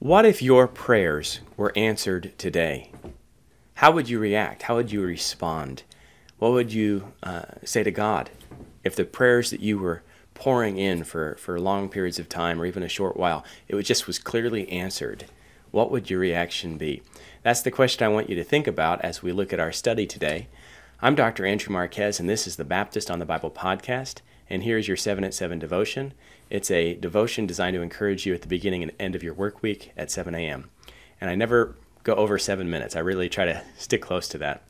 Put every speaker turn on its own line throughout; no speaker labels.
What if your prayers were answered today? How would you react? How would you respond? What would you uh, say to God if the prayers that you were pouring in for, for long periods of time or even a short while, it was just was clearly answered? What would your reaction be? That's the question I want you to think about as we look at our study today. I'm Dr. Andrew Marquez, and this is the Baptist on the Bible podcast. And here's your 7 at 7 devotion. It's a devotion designed to encourage you at the beginning and end of your work week at 7 a.m. And I never go over seven minutes. I really try to stick close to that.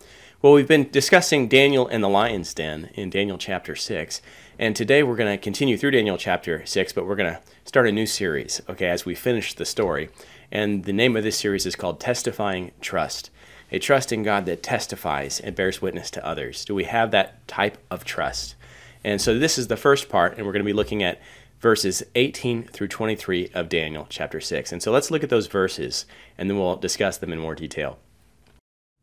Well, we've been discussing Daniel and the lion's den in Daniel chapter 6. And today we're going to continue through Daniel chapter 6, but we're going to start a new series, okay, as we finish the story. And the name of this series is called Testifying Trust. A trust in God that testifies and bears witness to others. Do we have that type of trust? And so this is the first part, and we're going to be looking at verses 18 through 23 of Daniel chapter 6. And so let's look at those verses and then we'll discuss them in more detail.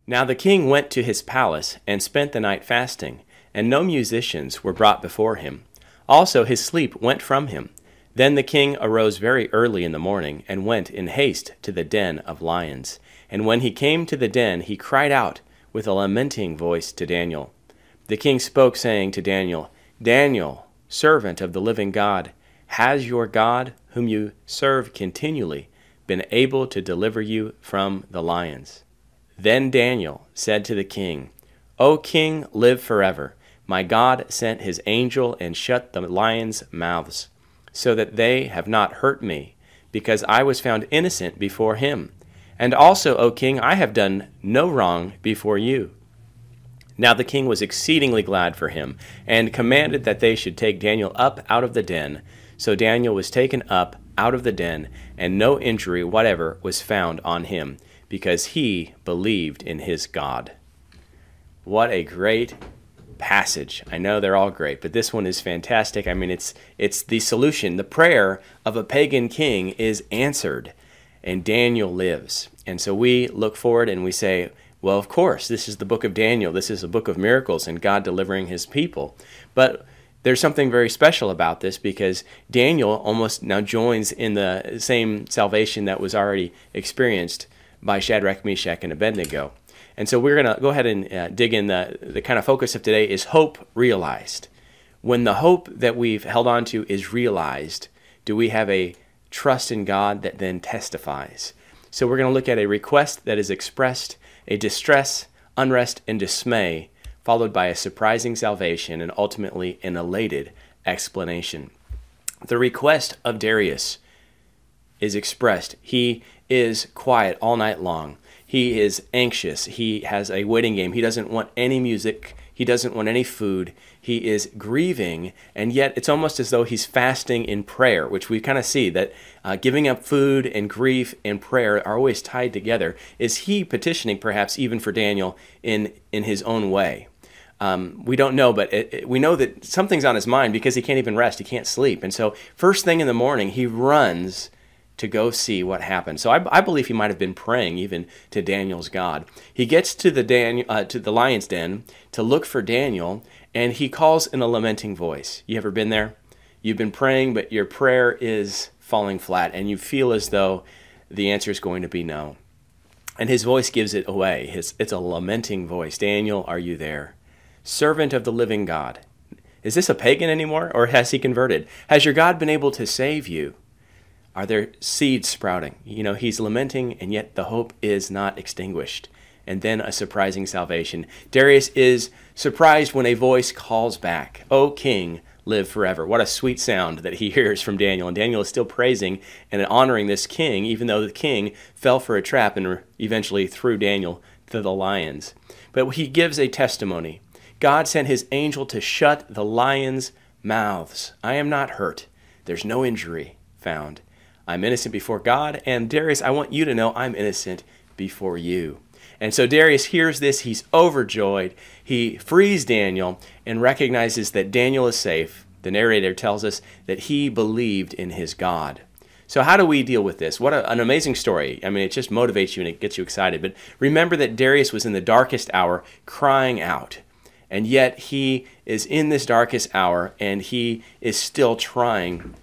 Now the king went to his palace and spent the night fasting, and no musicians were brought before him. Also his sleep went from him. Then the king arose very early in the morning and went in haste to the den of lions. And when he came to the den, he cried out with a lamenting voice to Daniel. The king spoke, saying to Daniel, Daniel, servant of the living God, has your God, whom you serve continually, been able to deliver you from the lions? Then Daniel said to the king, O king, live forever. My God sent his angel and shut the lions' mouths, so that they have not hurt me, because I was found innocent before him. And also, O king, I have done no wrong before you. Now the king was exceedingly glad for him, and commanded that they should take Daniel up out of the den. So Daniel was taken up out of the den, and no injury whatever was found on him, because he believed in his God. What a great passage. I know they're all great, but this one is fantastic. I mean, it's it's the solution. The prayer of a pagan king is answered, and Daniel lives. And so we look forward and we say, well, of course, this is the book of Daniel. This is a book of miracles and God delivering his people. But there's something very special about this because Daniel almost now joins in the same salvation that was already experienced by Shadrach, Meshach, and Abednego. And so we're going to go ahead and uh, dig in. The, the kind of focus of today is hope realized. When the hope that we've held on to is realized, do we have a trust in God that then testifies? So we're going to look at a request that is expressed, a distress, unrest, and dismay followed by a surprising salvation and ultimately an elated explanation. The request of Darius is expressed. He is quiet all night long. He is anxious. He has a waiting game. He doesn't want any music. He doesn't want any food. He is grieving, and yet it's almost as though he's fasting in prayer, which we kind of see that uh, giving up food and grief and prayer are always tied together. Is he petitioning perhaps even for Daniel in, in his own way? Um, we don't know, but it, it, we know that something's on his mind because he can't even rest. He can't sleep. And so, first thing in the morning, he runs to go see what happened. So I, I believe he might have been praying even to Daniel's God. He gets to the Dan, uh, to the lion's den to look for Daniel, and he calls in a lamenting voice. You ever been there? You've been praying, but your prayer is falling flat, and you feel as though the answer is going to be no. And his voice gives it away. His, it's a lamenting voice. Daniel, are you there? servant of the living God. Is this a pagan anymore, or has he converted? Has your God been able to save you? Are there seeds sprouting? You know, he's lamenting, and yet the hope is not extinguished. And then a surprising salvation. Darius is surprised when a voice calls back, O king, live forever. What a sweet sound that he hears from Daniel. And Daniel is still praising and honoring this king, even though the king fell for a trap and eventually threw Daniel to the lions. But he gives a testimony. God sent his angel to shut the lions' mouths. I am not hurt. There's no injury found. I'm innocent before God, and Darius, I want you to know I'm innocent before you. And so Darius hears this, he's overjoyed. He frees Daniel and recognizes that Daniel is safe. The narrator tells us that he believed in his God. So, how do we deal with this? What a, an amazing story. I mean, it just motivates you and it gets you excited. But remember that Darius was in the darkest hour crying out. And yet he is in this darkest hour and he is still trying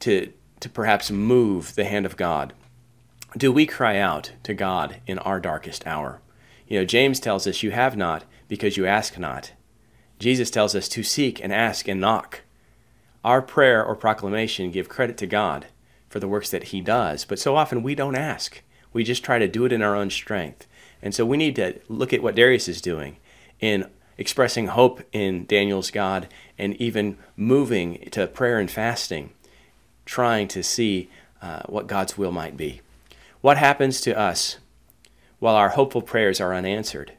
to, to perhaps move the hand of God. do we cry out to God in our darkest hour? You know, James tells us, You have not because you ask not. Jesus tells us to seek and ask and knock. Our prayer or proclamation give credit to God for the works that He does, but so often we don't ask. We just try to do it in our own strength. And so we need to look at what Darius is doing in expressing hope in Daniel's God and even moving to prayer and fasting, trying to see uh, what God's will might be. What happens to us while our hopeful prayers are unanswered?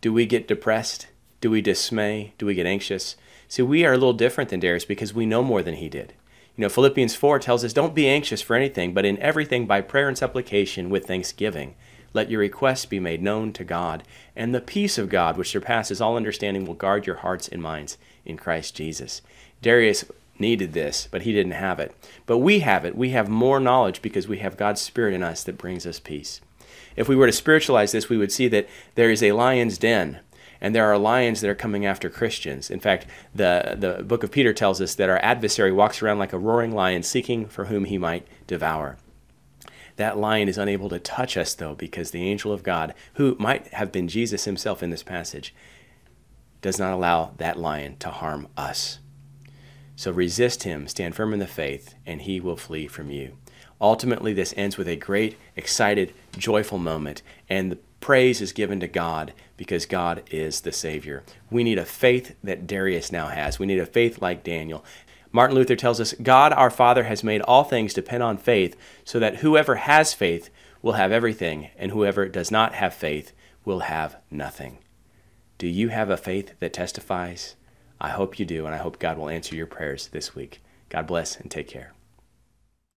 Do we get depressed? Do we dismay? Do we get anxious? See, we are a little different than Darius because we know more than he did. You know, Philippians 4 tells us, Don't be anxious for anything, but in everything by prayer and supplication with thanksgiving. Let your requests be made known to God, and the peace of God, which surpasses all understanding, will guard your hearts and minds in Christ Jesus. Darius needed this, but he didn't have it. But we have it. We have more knowledge because we have God's Spirit in us that brings us peace. If we were to spiritualize this, we would see that there is a lion's den and there are lions that are coming after Christians. In fact, the, the book of Peter tells us that our adversary walks around like a roaring lion seeking for whom he might devour. That lion is unable to touch us, though, because the angel of God, who might have been Jesus himself in this passage, does not allow that lion to harm us. So resist him, stand firm in the faith, and he will flee from you. Ultimately, this ends with a great, excited, joyful moment, and the praise is given to God because God is the Savior. We need a faith that Darius now has. We need a faith like Daniel. Martin Luther tells us God our Father has made all things depend on faith, so that whoever has faith will have everything, and whoever does not have faith will have nothing. Do you have a faith that testifies? I hope you do, and I hope God will answer your prayers this week. God bless and take care.